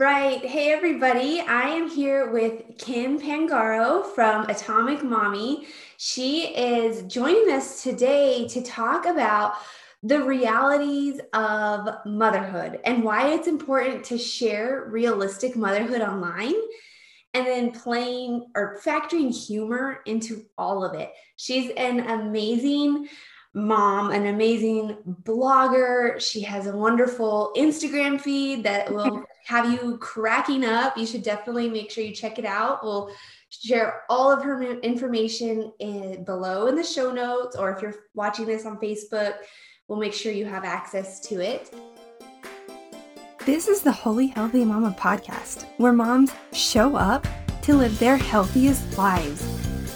right. Hey, everybody. I am here with Kim Pangaro from Atomic Mommy. She is joining us today to talk about the realities of motherhood and why it's important to share realistic motherhood online and then playing or factoring humor into all of it. She's an amazing mom, an amazing blogger. She has a wonderful Instagram feed that will have you cracking up. You should definitely make sure you check it out. We'll share all of her information in, below in the show notes, or if you're watching this on Facebook, we'll make sure you have access to it. This is the Holy Healthy Mama podcast, where moms show up to live their healthiest lives.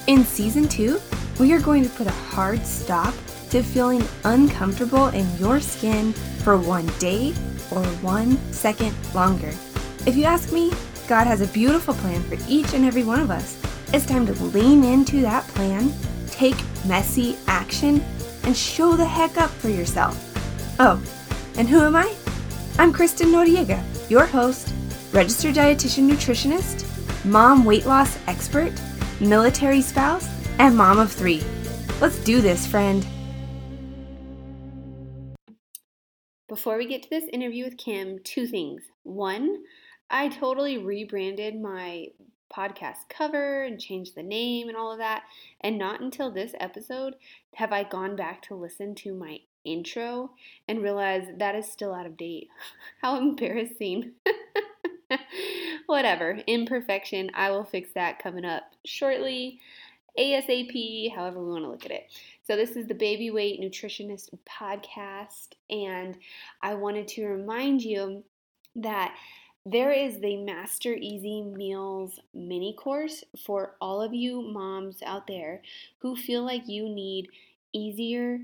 In season two, we are going to put a hard stop to feeling uncomfortable in your skin for one day or one second longer. If you ask me, God has a beautiful plan for each and every one of us. It's time to lean into that plan, take messy action, and show the heck up for yourself. Oh, and who am I? I'm Kristen Noriega, your host, registered dietitian nutritionist, mom weight loss expert, military spouse, and mom of three. Let's do this, friend. Before we get to this interview with Kim, two things. One, I totally rebranded my podcast cover and changed the name and all of that. And not until this episode have I gone back to listen to my intro and realized that is still out of date. How embarrassing. Whatever, imperfection. I will fix that coming up shortly. ASAP, however we want to look at it. So, this is the Baby Weight Nutritionist podcast, and I wanted to remind you that there is the Master Easy Meals mini course for all of you moms out there who feel like you need easier,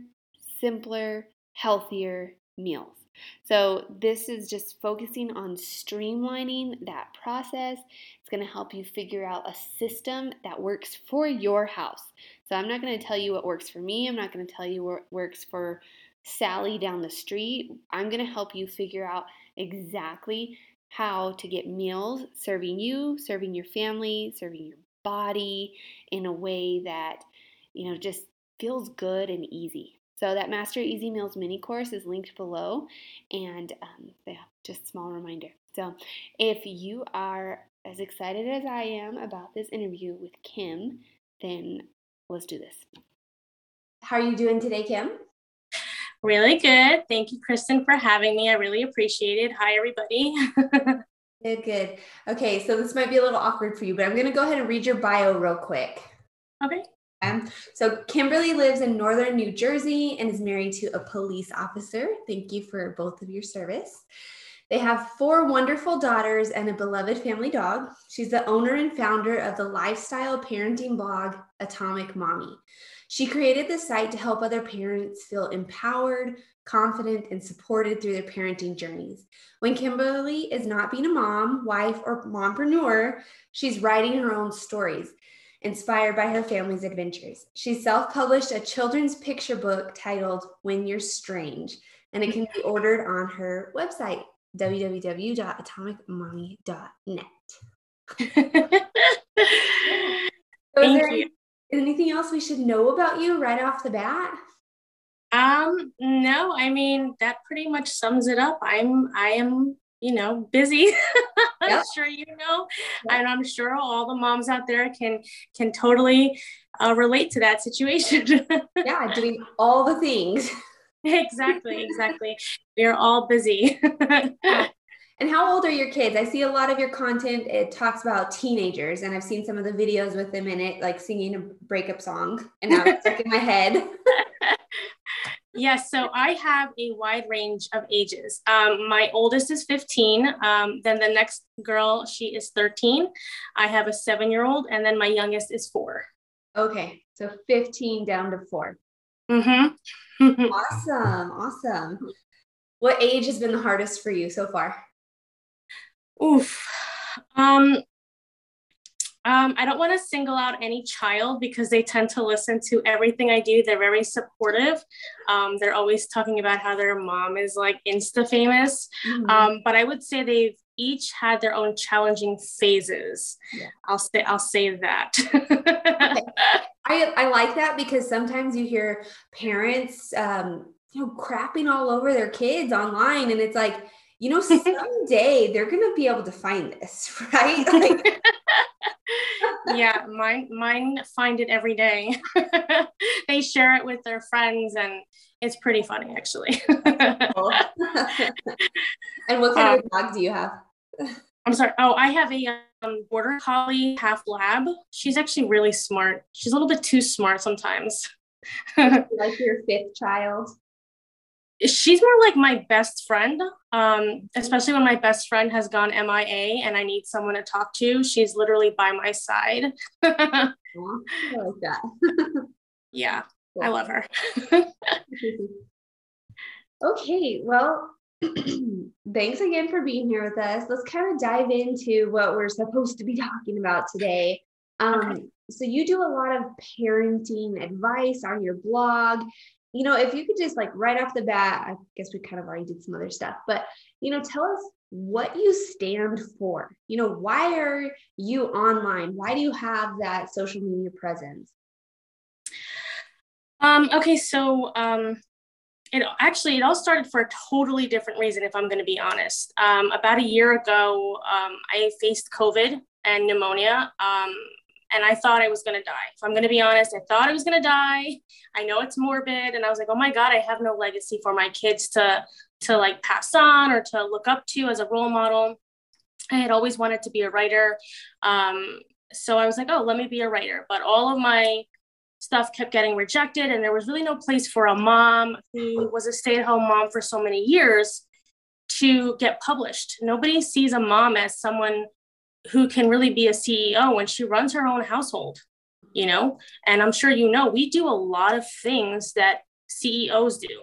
simpler, healthier meals. So, this is just focusing on streamlining that process. It's going to help you figure out a system that works for your house. So, I'm not going to tell you what works for me, I'm not going to tell you what works for Sally down the street. I'm going to help you figure out exactly how to get meals serving you, serving your family, serving your body in a way that, you know, just feels good and easy. So that Master Easy Meals mini course is linked below, and um, yeah, just small reminder. So if you are as excited as I am about this interview with Kim, then let's do this. How are you doing today, Kim? Really good. Thank you, Kristen, for having me. I really appreciate it. Hi, everybody. good, good. Okay, so this might be a little awkward for you, but I'm going to go ahead and read your bio real quick. Okay. So Kimberly lives in northern New Jersey and is married to a police officer. Thank you for both of your service. They have four wonderful daughters and a beloved family dog. She's the owner and founder of the lifestyle parenting blog Atomic Mommy. She created the site to help other parents feel empowered, confident, and supported through their parenting journeys. When Kimberly is not being a mom, wife, or mompreneur, she's writing her own stories inspired by her family's adventures. She self published a children's picture book titled When You're Strange, and it can be ordered on her website, www.atomicmommy.net. Thank there you. anything else we should know about you right off the bat? Um, no, I mean that pretty much sums it up. I'm I am you know, busy. I'm yep. sure you know, yep. and I'm sure all the moms out there can can totally uh, relate to that situation. yeah, doing all the things. exactly, exactly. We're all busy. and how old are your kids? I see a lot of your content. It talks about teenagers, and I've seen some of the videos with them in it, like singing a breakup song, and now it's stuck in my head. Yes, so I have a wide range of ages. Um, my oldest is 15. Um, then the next girl, she is 13. I have a seven year old, and then my youngest is four. Okay, so 15 down to 4 Mm-hmm. awesome, awesome. What age has been the hardest for you so far? Oof. Um, um, I don't want to single out any child because they tend to listen to everything I do. They're very supportive. Um, they're always talking about how their mom is like insta famous. Mm-hmm. Um, but I would say they've each had their own challenging phases. Yeah. I'll say I'll say that. okay. I, I like that because sometimes you hear parents um, you know crapping all over their kids online and it's like you know someday they're gonna be able to find this right like, yeah mine mine find it every day. They share it with their friends and it's pretty funny actually. And what kind um, of dog do you have? I'm sorry. Oh i have a um, border collie half lab. She's actually really smart. She's a little bit too smart sometimes. Like your fifth child she's more like my best friend um, especially when my best friend has gone mia and i need someone to talk to she's literally by my side. I like that. Yeah i love her. Okay well thanks again for being here with us. Let's kind of dive into what we're supposed to be talking about today. Um, okay. so you do a lot of parenting advice on your blog you know, if you could just like right off the bat, I guess we kind of already did some other stuff, but you know, tell us what you stand for. You know, why are you online? Why do you have that social media presence? Um, okay, so um, it actually it all started for a totally different reason, if I'm going to be honest. Um, about a year ago, um, I faced COVID and pneumonia. And I thought I was going to die. If I'm going to be honest, I thought I was going to die. I know it's morbid and I was like, "Oh my god, I have no legacy for my kids to to like pass on or to look up to as a role model." I had always wanted to be a writer. Um, so I was like, "Oh, let me be a writer." But all of my stuff kept getting rejected and there was really no place for a mom who was a stay-at-home mom for so many years to get published. Nobody sees a mom as someone who can really be a CEO when she runs her own household, you know? And I'm sure you know, we do a lot of things that CEOs do.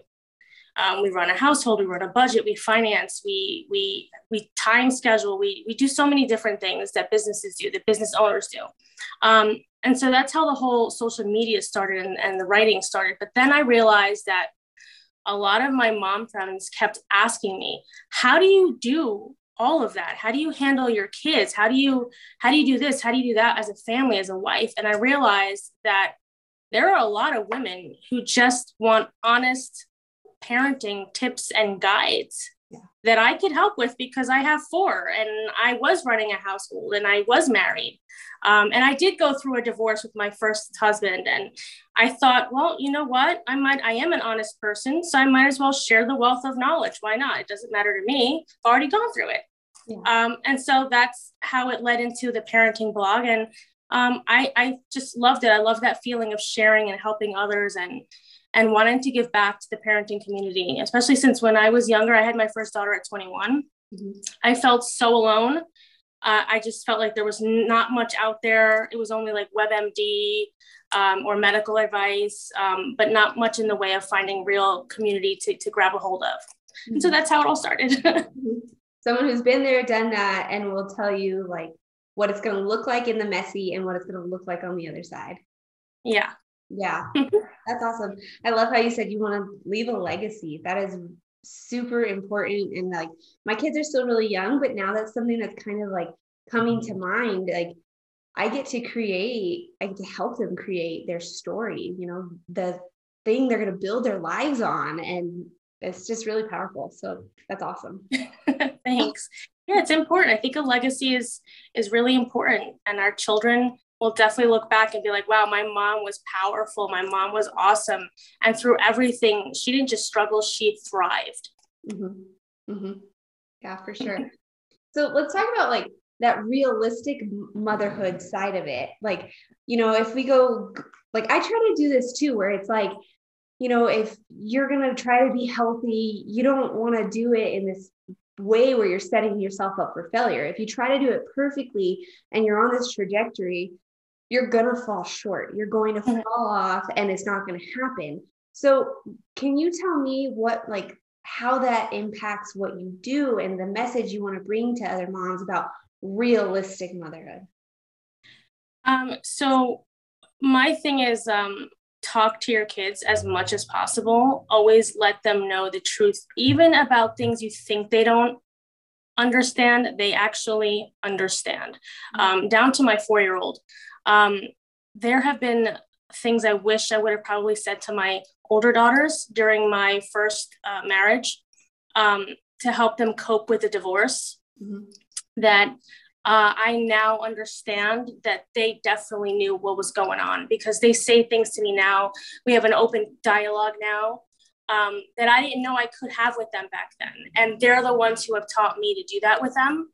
Um, we run a household, we run a budget, we finance, we we we time schedule, we we do so many different things that businesses do, that business owners do. Um, and so that's how the whole social media started and, and the writing started. But then I realized that a lot of my mom friends kept asking me, how do you do all of that. How do you handle your kids? How do you how do you do this? How do you do that as a family as a wife? And i realized that there are a lot of women who just want honest parenting tips and guides. That i could help with because i have four and i was running a household and i was married um, and i did go through a divorce with my first husband and i thought well you know what i might i am an honest person so i might as well share the wealth of knowledge why not it doesn't matter to me i've already gone through it yeah. Um, and so that's how it led into the parenting blog. And um, I, I just loved it. I love that feeling of sharing and helping others and and wanting to give back to the parenting community, especially since when I was younger, I had my first daughter at 21. Mm-hmm. I felt so alone. Uh, I just felt like there was not much out there. It was only like WebMD um, or medical advice, um, but not much in the way of finding real community to, to grab a hold of. Mm-hmm. And so mm-hmm. that's how it all started. Mm-hmm someone who's been there, done that, and will tell you like what it's going to look like in the messy and what it's going to look like on the other side. Yeah. Yeah. That's awesome. I love how you said you want to leave a legacy. That is super important. And like my kids are still really young, but now that's something that's kind of like coming to mind. Like I get to create, I get to help them create their story, you know, the thing they're going to build their lives on. And it's just really powerful. So that's awesome. Thanks. Yeah, it's important. I think a legacy is is really important, and our children will definitely look back and be like, "Wow, my mom was powerful. My mom was awesome, and through everything, she didn't just struggle; she thrived." Mm-hmm. Mm-hmm. Yeah, for sure. so let's talk about like that realistic motherhood side of it. Like, you know, if we go, like, I try to do this too, where it's like you know, if you're going to try to be healthy, you don't want to do it in this way where you're setting yourself up for failure. If you try to do it perfectly and you're on this trajectory, you're going to fall short. You're going to mm-hmm. fall off and it's not going to happen. So, can you tell me what, like, how that impacts what you do and the message you want to bring to other moms about realistic motherhood? Um, so, my thing is, um, talk to your kids as much as possible. Always let them know the truth, even about things you think they don't understand, they actually understand. Mm-hmm. Um, down to my four year old. Um, there have been things I wish I would have probably said to my older daughters during my first uh, marriage um, to help them cope with the divorce. Mm-hmm. That uh, I now understand that they definitely knew what was going on because they say things to me now. We have an open dialogue now um, that I didn't know I could have with them back then. And they're the ones who have taught me to do that with them.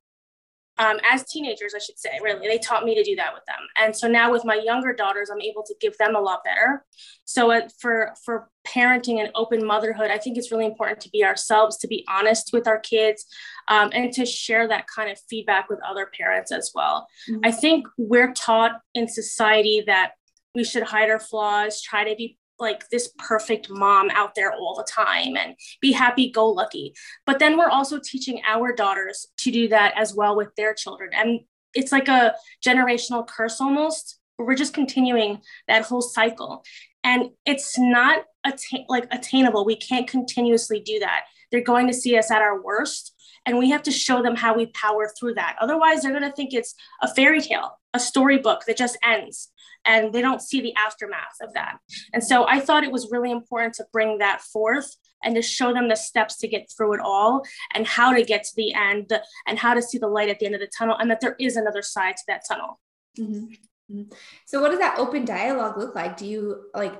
Um, as teenagers, I should say, really, they taught me to do that with them. And so now with my younger daughters, I'm able to give them a lot better. So uh, for for parenting and open motherhood, I think it's really important to be ourselves, to be honest with our kids, um, and to share that kind of feedback with other parents as well. Mm-hmm. I think we're taught in society that we should hide our flaws, try to be like this perfect mom out there all the time and be happy go lucky. But then we're also teaching our daughters to do that as well with their children. And it's like a generational curse almost. We're just continuing that whole cycle. And it's not attain- like attainable. We can't continuously do that. They're going to see us at our worst and we have to show them how we power through that. Otherwise, they're going to think it's a fairy tale, a storybook that just ends and they don't see the aftermath of that. And so I thought it was really important to bring that forth and to show them the steps to get through it all and how to get to the end and how to see the light at the end of the tunnel and that there is another side to that tunnel. Mm-hmm. mm-hmm. So, what does that open dialogue look like? Do you like?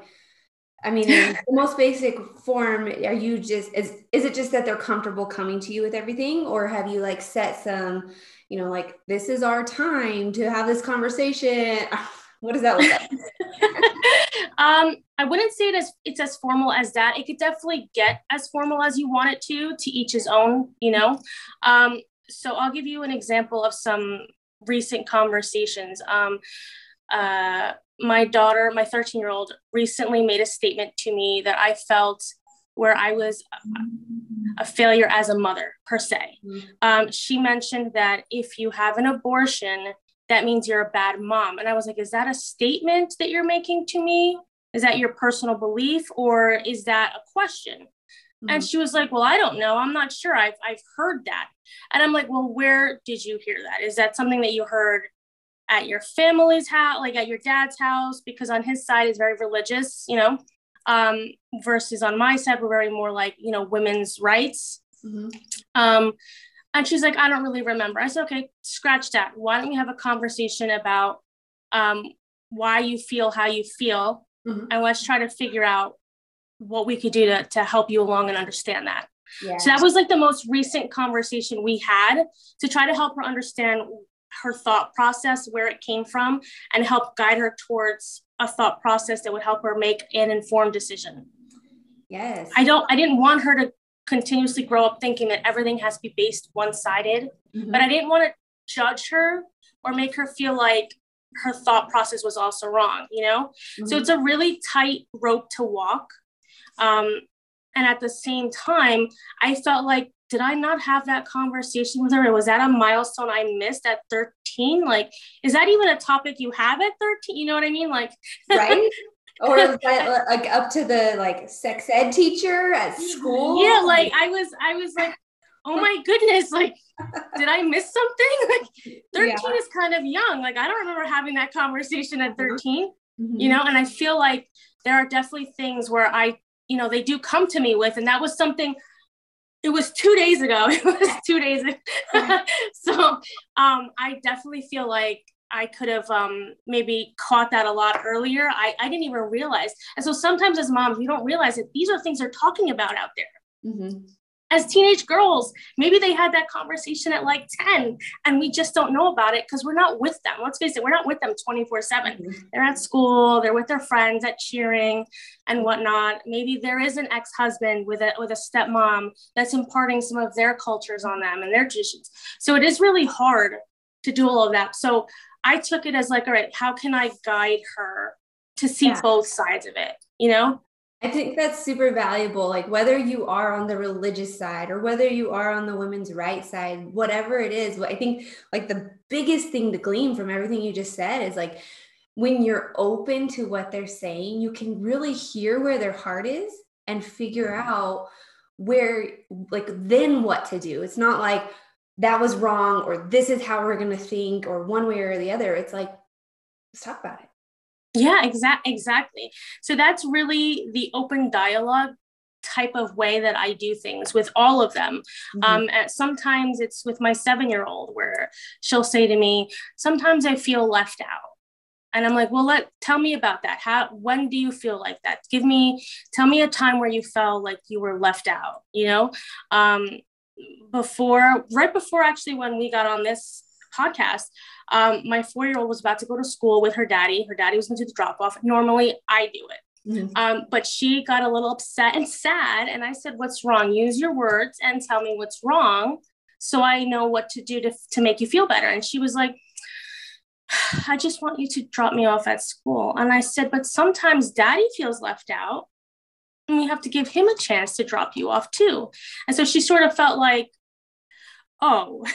I mean, the most basic form, are you just is is it just that they're comfortable coming to you with everything, or have you like set some, you know, like this is our time to have this conversation? What does that look like? um, I wouldn't say it as it's as formal as that. It could definitely get as formal as you want it to. To each his own, you know. Um, so I'll give you an example of some recent conversations. Um, uh, my daughter, my 13 year old, recently made a statement to me that I felt where I was a failure as a mother, per se. Mm-hmm. Um, she mentioned that if you have an abortion, that means you're a bad mom. And I was like, is that a statement that you're making to me? Is that your personal belief or is that a question? Mm-hmm. And she was like, well, I don't know. I'm not sure. I've, I've heard that. And I'm like, well, where did you hear that? Is that something that you heard at your family's house, like at your dad's house? Because on his side is very religious, you know, um, versus on my side, we're very more like, you know, women's rights. Mm-hmm. Um, and she's like, I don't really remember. I said, okay, scratch that. Why don't we have a conversation about um, why you feel how you feel? Mm-hmm. And let's try to figure out what we could do to, to help you along and understand that. Yeah. So that was like the most recent conversation we had to try to help her understand her thought process, where it came from, and help guide her towards a thought process that would help her make an informed decision. Yes. I don't I didn't want her to continuously grow up thinking that everything has to be based one sided. Mm-hmm. But I didn't want to judge her or make her feel like her thought process was also wrong, you know? Mm-hmm. So it's a really tight rope to walk. Um, and at the same time, I felt like, did I not have that conversation with her? Was that a milestone I missed at 13? Like, is that even a topic you have at 13? You know what I mean? Like, right? or that like up to the like sex ed teacher at school? Yeah, like I was, I was like, oh my goodness, like, did I miss something? Like, 13 yeah. is kind of young. Like, I don't remember having that conversation at mm-hmm. 13, mm-hmm. you know, and I feel like there are definitely things where I, you know, they do come to me with, and that was something it was two days ago. It was two days. ago. so um, I definitely feel like I could have um, maybe caught that a lot earlier. I, I didn't even realize. And so sometimes as moms, we don't realize that these are things they're talking about out there. Mm-hmm. As teenage girls, maybe they had that conversation at like 10 and we just don't know about it because we're not with them. Let's face it, we're not with them 24 7. Mm-hmm. They're at school, they're with their friends at cheering and whatnot. Maybe there is an ex husband with a, with a stepmom that's imparting some of their cultures on them and their traditions. So it is really hard to do all of that. So I took it as like, all right, how can I guide her to see yeah. both sides of it? You know? I think that's super valuable. Like whether you are on the religious side or whether you are on the women's right side, whatever it is, I think like the biggest thing to glean from everything you just said is like when you're open to what they're saying, you can really hear where their heart is and figure mm-hmm. out where like then what to do. It's not like that was wrong or this is how we're going to think or one way or the other. It's like, let's talk about it. Yeah, exact exactly. So that's really the open dialogue type of way that I do things with all of them. Mm-hmm. Um, and sometimes it's with my seven year old where she'll say to me, Sometimes I feel left out. And I'm like, well, let tell me about that. How when do you feel like that? Give me, tell me a time where you felt like you were left out, you know? Um, before, right before actually when we got on this podcast, um, my four-year-old was about to go to school with her daddy. Her daddy was going to do the drop-off. Normally I do it. Mm-hmm. Um, but she got a little upset and sad. And I said, What's wrong? Use your words and tell me what's wrong so I know what to do to, to make you feel better. And she was like, I just want you to drop me off at school. And I said, But sometimes daddy feels left out. And we have to give him a chance to drop you off too. And so she sort of felt like, Oh,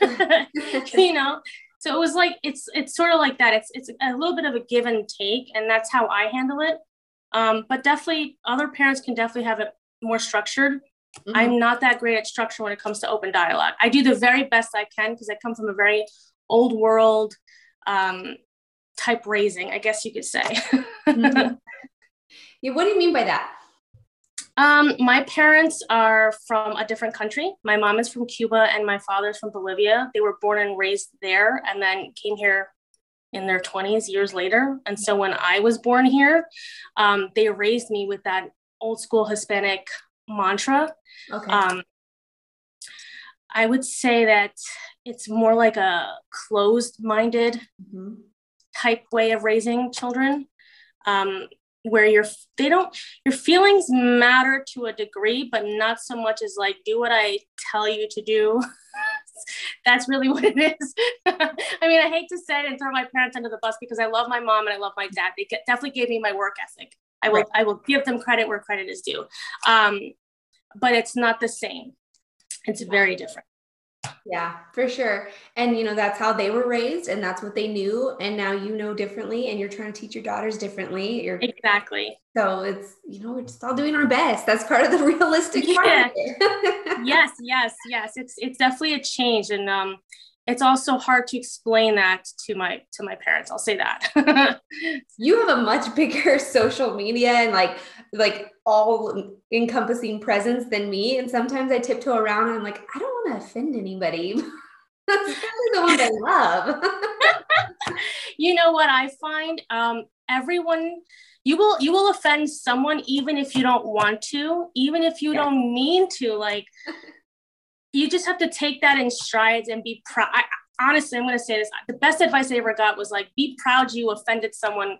you know, so it was like it's it's sort of like that it's it's a little bit of a give and take and that's how i handle it um, but definitely, other parents can definitely have it more structured. Mm-hmm. I'm not that great at structure when it comes to open dialogue. I do the very best I can because I come from a very old world um, type raising, I guess you could say. mm-hmm. Yeah, what do you mean by that? Um, my parents are from a different country. My mom is from Cuba and my father's from Bolivia. They were born and raised there and then came here in their 20s years later. And so when I was born here, um, they raised me with that old school Hispanic mantra. Okay. Um, I would say that it's more like a closed minded mm-hmm. type way of raising children. Um, where your they don't your feelings matter to a degree but not so much as like do what i tell you to do that's really what it is. I mean, I hate to say it and throw my parents under the bus because I love my mom and I love my dad. They definitely gave me my work ethic. I will, right. I will give them credit where credit is due. Um, but it's not the same. It's very different. Yeah, for sure. And you know, that's how they were raised and that's what they knew. And now you know differently and you're trying to teach your daughters differently. You're exactly. So it's, you know, we're just all doing our best. That's part of the realistic yeah. yes, yes, yes. It's it's definitely a change. And um it's also hard to explain that to my to my parents i'll say that. You have a much bigger social media and like like all encompassing presence than me and sometimes i tiptoe around and i'm like i don't want to offend anybody. That's the one i love. You know what i find? Um everyone you will you will offend someone even if you don't want to even if you yeah. don't mean to like you just have to take that in strides and be proud. Honestly, I'm going to say this. The best advice I ever got was like, be proud you offended someone,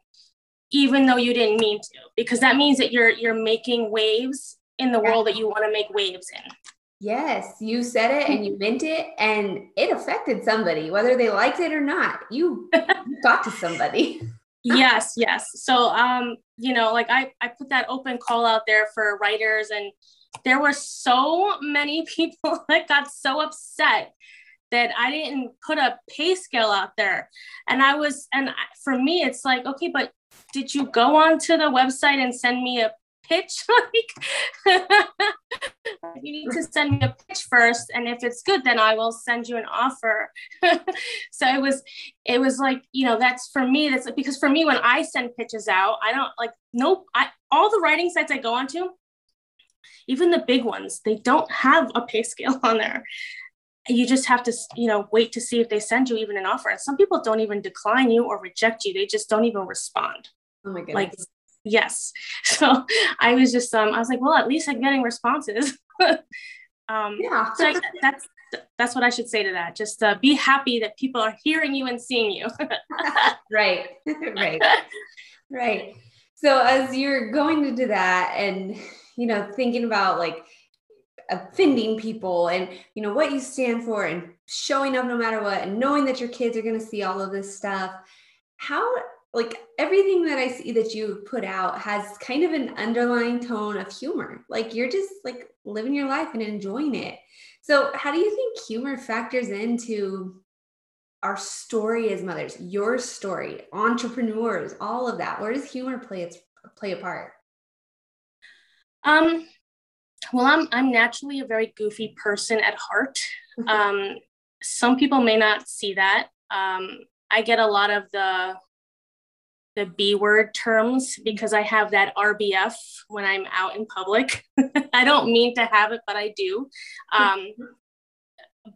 even though you didn't mean to, because that means that you're you're making waves in the world that you want to make waves in. Yes, you said it and you meant it, and it affected somebody, whether they liked it or not. You, you got to somebody. yes, yes. So, um, you know, like I, I put that open call out there for writers and there were so many people that got so upset that I didn't put a pay scale out there. And I was, and for me, it's like, okay, but did you go onto the website and send me a pitch? like, you need to send me a pitch first. And if it's good, then I will send you an offer. so it was, it was like, you know, that's for me, that's because for me, when I send pitches out, I don't like, nope, I, all the writing sites I go onto, even the big ones, they don't have a pay scale on there. You just have to, you know, wait to see if they send you even an offer. And some people don't even decline you or reject you. They just don't even respond. Oh my goodness. Like, yes. So I was just, um, I was like, well, at least I'm getting responses. um, yeah. so I, that's, that's what I should say to that. Just uh, be happy that people are hearing you and seeing you. right. right. Right. So as you're going to do that and you know, thinking about like offending people and you know what you stand for and showing up no matter what and knowing that your kids are going to see all of this stuff. How like everything that i see that you put out has kind of an underlying tone of humor. Like you're just like living your life and enjoying it. So how do you think humor factors into our story as mothers your story entrepreneurs all of that? Where does humor play its play a part um, well, I'm I'm naturally a very goofy person at heart. Um, some people may not see that. Um, I get a lot of the the B word terms because I have that RBF when I'm out in public. I don't mean to have it, but I do. Um,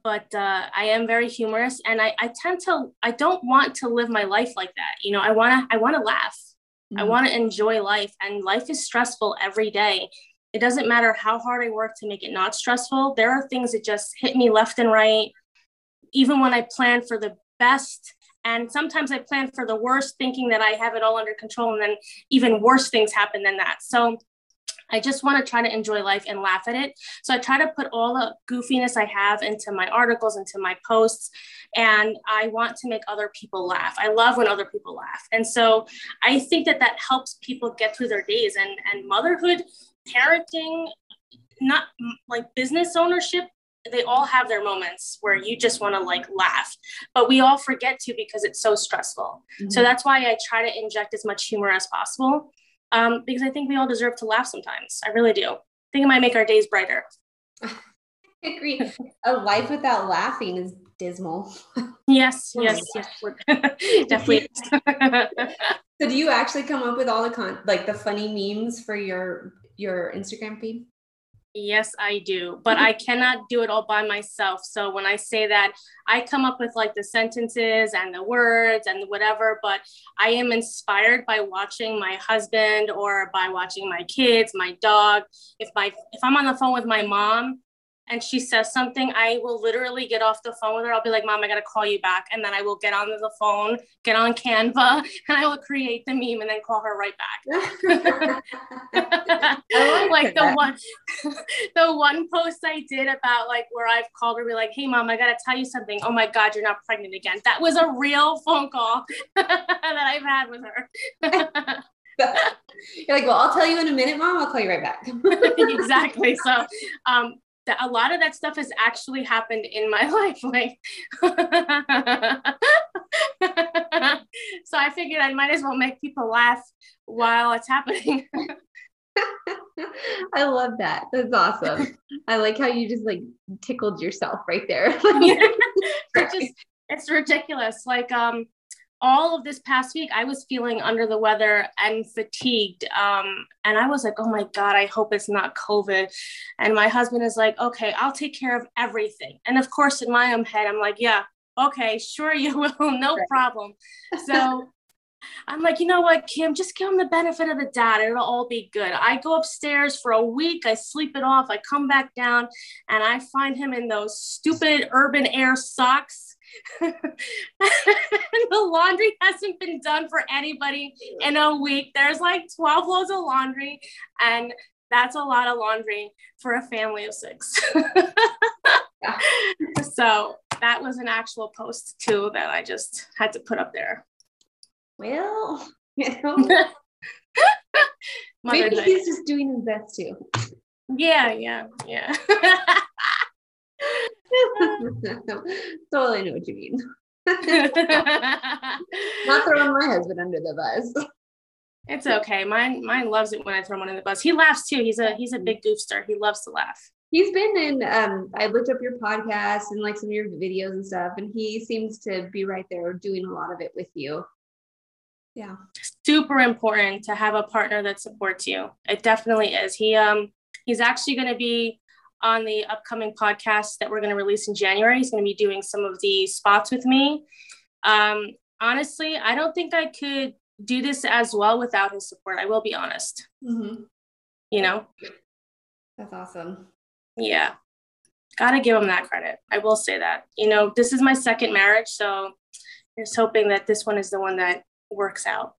but uh, I am very humorous, and I, I tend to I don't want to live my life like that. You know, I wanna I wanna laugh. Mm-hmm. I want to enjoy life, and life is stressful every day. It doesn't matter how hard I work to make it not stressful. There are things that just hit me left and right. Even when I plan for the best, and sometimes I plan for the worst, thinking that I have it all under control, and then even worse things happen than that. So I just want to try to enjoy life and laugh at it. So I try to put all the goofiness I have into my articles, into my posts, and I want to make other people laugh. I love when other people laugh. And so I think that that helps people get through their days and and motherhood, parenting, not like business ownership they all have their moments where you just want to like laugh but we all forget to because it's so stressful mm-hmm. so that's why i try to inject as much humor as possible um, because I think we all deserve to laugh sometimes. I really do. I think it might make our days brighter. I agree. A life without laughing is dismal. Yes, yes, yes. Definitely. so do you actually come up with all the con like the funny memes for your your Instagram feed? Yes, I do, but I cannot do it all by myself. So when I say that, I come up with like the sentences and the words and whatever, but I am inspired by watching my husband or by watching my kids, my dog. If my if I'm on the phone with my mom and she says something, I will literally get off the phone with her. I'll be like, Mom, I got to call you back. And then I will get on the phone, get on Canva, and I will create the meme and then call her right back. like, like the one, the one post I did about like where I've called her, be like, Hey, Mom, I got to tell you something. Oh my God, you're not pregnant again. That was a real phone call that I've had with her. You're like, well, I'll tell you in a minute, mom. I'll call you right back. exactly. So, um, that a lot of that stuff has actually happened in my life like so i figured i might as well make people laugh while it's happening. I love that. That's awesome. I like how you just like tickled yourself right there. It's just it's ridiculous. Like um all of this past week, I was feeling under the weather and fatigued. Um, and I was like, oh my God, I hope it's not COVID. And my husband is like, okay, I'll take care of everything. And of course, in my own head, I'm like, yeah, okay, sure you will, no problem. So I'm like, you know what, Kim, just give him the benefit of the doubt. It'll all be good. I go upstairs for a week, I sleep it off, I come back down, and I find him in those stupid urban air socks the laundry hasn't been done for anybody in a week. There's like 12 loads of laundry, and that's a lot of laundry for a family of six. so that was an actual post too that I just had to put up there. Well, you know, maybe he's just doing his best too. Yeah, yeah, yeah. totally know what you mean. Not throwing my husband under the bus. It's okay. Mine mine loves it when I throw him under the bus. He laughs too. He's a he's a big goofster. He loves to laugh. He's been in um I looked up your podcast and like some of your videos and stuff, and he seems to be right there doing a lot of it with you. Yeah. Super important to have a partner that supports you. It definitely is. He um he's actually gonna be on the upcoming podcast that we're going to release in January. He's going to be doing some of the spots with me. Um, honestly, I don't think I could do this as well without his support. I will be honest. Mm-hmm. You know? That's awesome. Yeah. Gotta give him that credit. I will say that. You know, this is my second marriage. So just hoping that this one is the one that works out.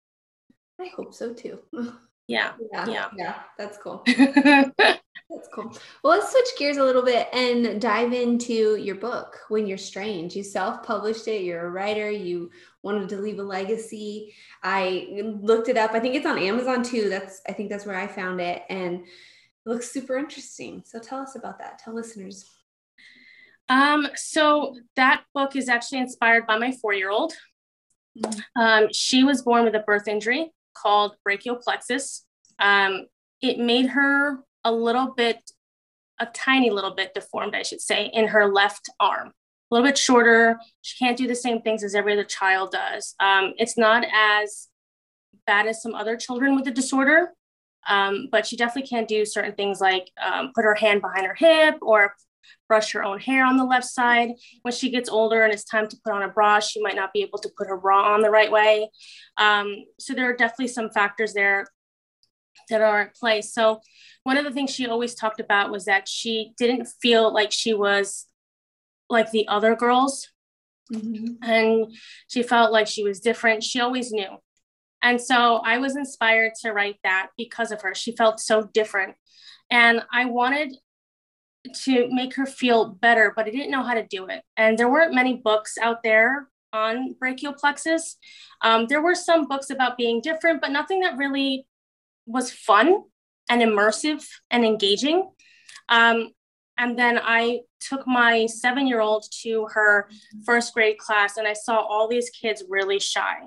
I hope so too. Yeah. Yeah. Yeah. yeah that's cool. that's cool. Well, let's switch gears a little bit and dive into your book, When You're Strange. You self published it. You're a writer. You wanted to leave a legacy. I looked it up. I think it's on Amazon too. That's, I think that's where I found it. And it looks super interesting. So tell us about that. Tell listeners. Um, so that book is actually inspired by my four year old. Mm-hmm. Um, she was born with a birth injury called brachial plexus. Um, it made her a little bit, a tiny little bit deformed, I should say, in her left arm, A little bit shorter. She can't do the same things as every other child does. Um, it's not as bad as some other children with the disorder, um, but she definitely can't do certain things like um, put her hand behind her hip or brush her own hair on the left side. When she gets older and it's time to put on a bra, she might not be able to put her bra on the right way. Um, so there are definitely some factors there that are at play. So one of the things she always talked about was that she didn't feel like she was like the other girls. Mm-hmm. And she felt like she was different. She always knew. And so I was inspired to write that because of her. She felt so different. And I wanted to make her feel better, but I didn't know how to do it. And there weren't many books out there on brachial plexus. Um, there were some books about being different, but nothing that really was fun and immersive and engaging. Um, and then I took my seven year old to her first grade class, and I saw all these kids really shy.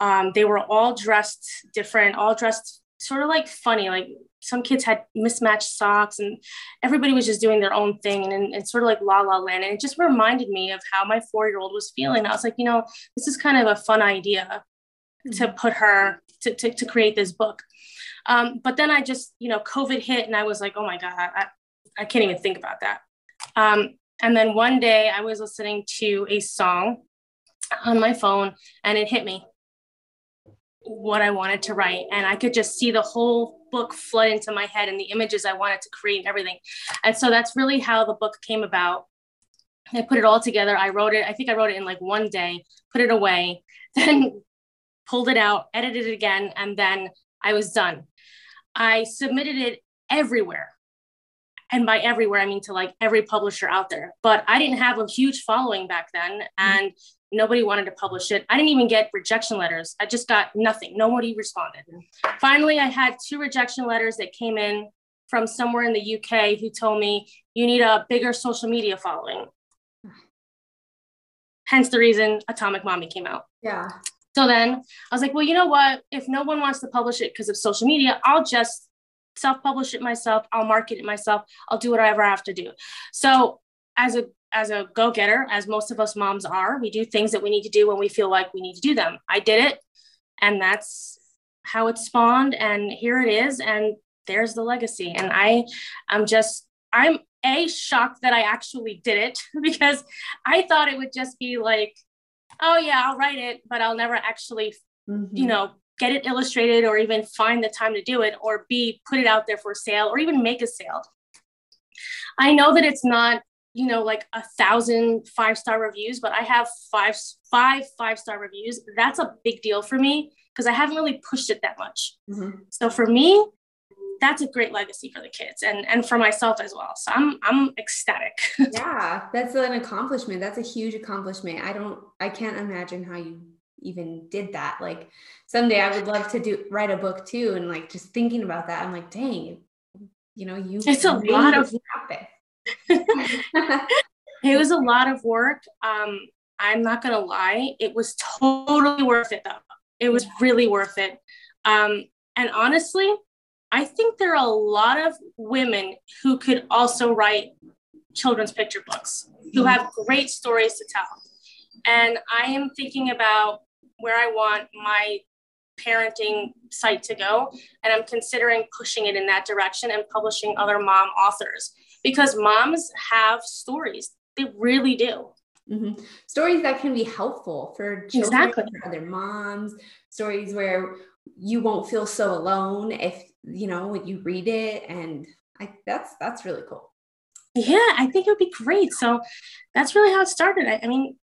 Um, they were all dressed different, all dressed sort of like funny. Like some kids had mismatched socks, and everybody was just doing their own thing, and, and sort of like la la land. And it just reminded me of how my four year old was feeling. I was like, you know, this is kind of a fun idea to mm-hmm. put her to, to, to create this book. Um, but then I just, you know, COVID hit and I was like, oh my God, I, I can't even think about that. Um, and then one day I was listening to a song on my phone and it hit me what I wanted to write. And I could just see the whole book flood into my head and the images I wanted to create and everything. And so that's really how the book came about. I put it all together. I wrote it, I think I wrote it in like one day, put it away, then pulled it out, edited it again, and then I was done. I submitted it everywhere. And by everywhere, I mean to like every publisher out there. But I didn't have a huge following back then, mm-hmm. and. Nobody wanted to publish it. I didn't even get rejection letters. I just got nothing. Nobody responded. Finally, I had two rejection letters that came in from somewhere in the UK who told me, you need a bigger social media following. Hence the reason Atomic Mommy came out. Yeah. So then I was like, well, you know what? If no one wants to publish it because of social media, I'll just self-publish it myself. I'll market it myself. I'll do whatever I have to do. So as a as a go-getter, as most of us moms are, we do things that we need to do when we feel like we need to do them. I did it, and that's how it spawned. And here it is, and there's the legacy. And I, I'm just, I'm a shocked that I actually did it because I thought it would just be like oh yeah i'll write it but i'll never actually mm-hmm. you know get it illustrated or even find the time to do it or b put it out there for sale or even make a sale i know that it's not you know like a thousand five star reviews but i have five five five star reviews that's a big deal for me because i haven't really pushed it that much mm-hmm. so for me that's a great legacy for the kids and and for myself as well. So I'm I'm ecstatic. yeah, that's an accomplishment. That's a huge accomplishment. I don't I can't imagine how you even did that. Like someday I would love to do write a book too and like just thinking about that I'm like, dang, you know, you It's a lot of happen. it was a lot of work. Um I'm not going to lie, it was totally worth it though. It was really worth it. Um and honestly, I think there are a lot of women who could also write children's picture books, who have great stories to tell. And I am thinking about where I want my parenting site to go. And I'm considering pushing it in that direction and publishing other mom authors because moms have stories. They really do. Mm-hmm. Stories that can be helpful for children, exactly. for other moms, stories where you won't feel so alone if you know when you read it and I that's that's really cool. Yeah, I think it would be great. So that's really how it started. I, I mean,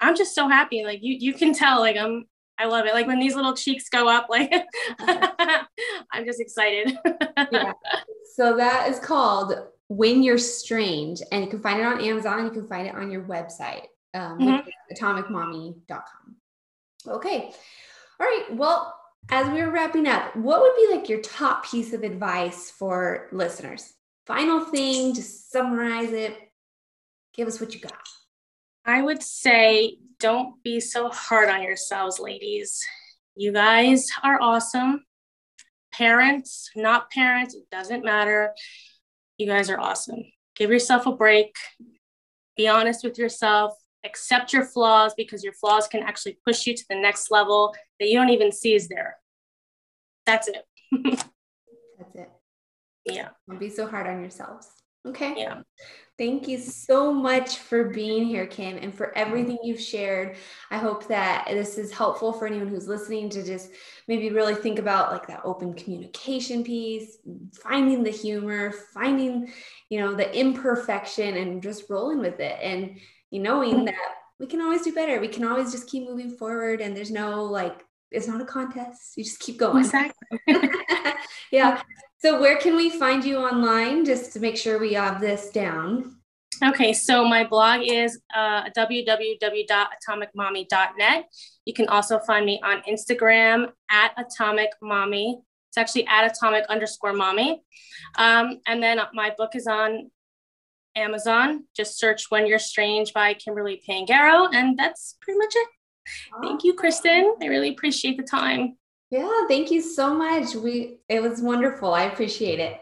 I'm just so happy. Like you you can tell like I'm I love it. Like when these little cheeks go up, like I'm just excited. yeah. So that is called When You're Strange and you can find it on Amazon. You can find it on your website, um, mm-hmm. atomicmommy.com. Okay. All right. Well, as we are wrapping up, what would be like your top piece of advice for listeners? Final thing, just summarize it. Give us what you got. I would say don't be so hard on yourselves, ladies. You guys are awesome. Parents, not parents, it doesn't matter. You guys are awesome. Give yourself a break. be honest with yourself, accept your flaws because your flaws can actually push you to the next level that you don't even see is there. That's it. That's it. Yeah. Don't be so hard on yourselves. Okay. Yeah. Thank you so much for being here, Kim, and for everything you've shared. I hope that this is helpful for anyone who's listening to just maybe really think about like that open communication piece, finding the humor, finding, you know, the imperfection and just rolling with it. And you knowing mm-hmm. that we can always do better. We can always just keep moving forward and there's no like it's not a contest. You just keep going. Exactly. yeah. So, where can we find you online just to make sure we have this down? Okay, so my blog is uh, www.atomicmommy.net. You can also find me on Instagram at Atomic Mommy. It's actually at Atomic underscore Mommy. Um, and then my book is on Amazon. Just search When You're Strange by Kimberly Pangaro, and that's pretty much it. Thank you, Kristen. I really appreciate the time. Yeah, thank you so much. We it was wonderful. I appreciate it.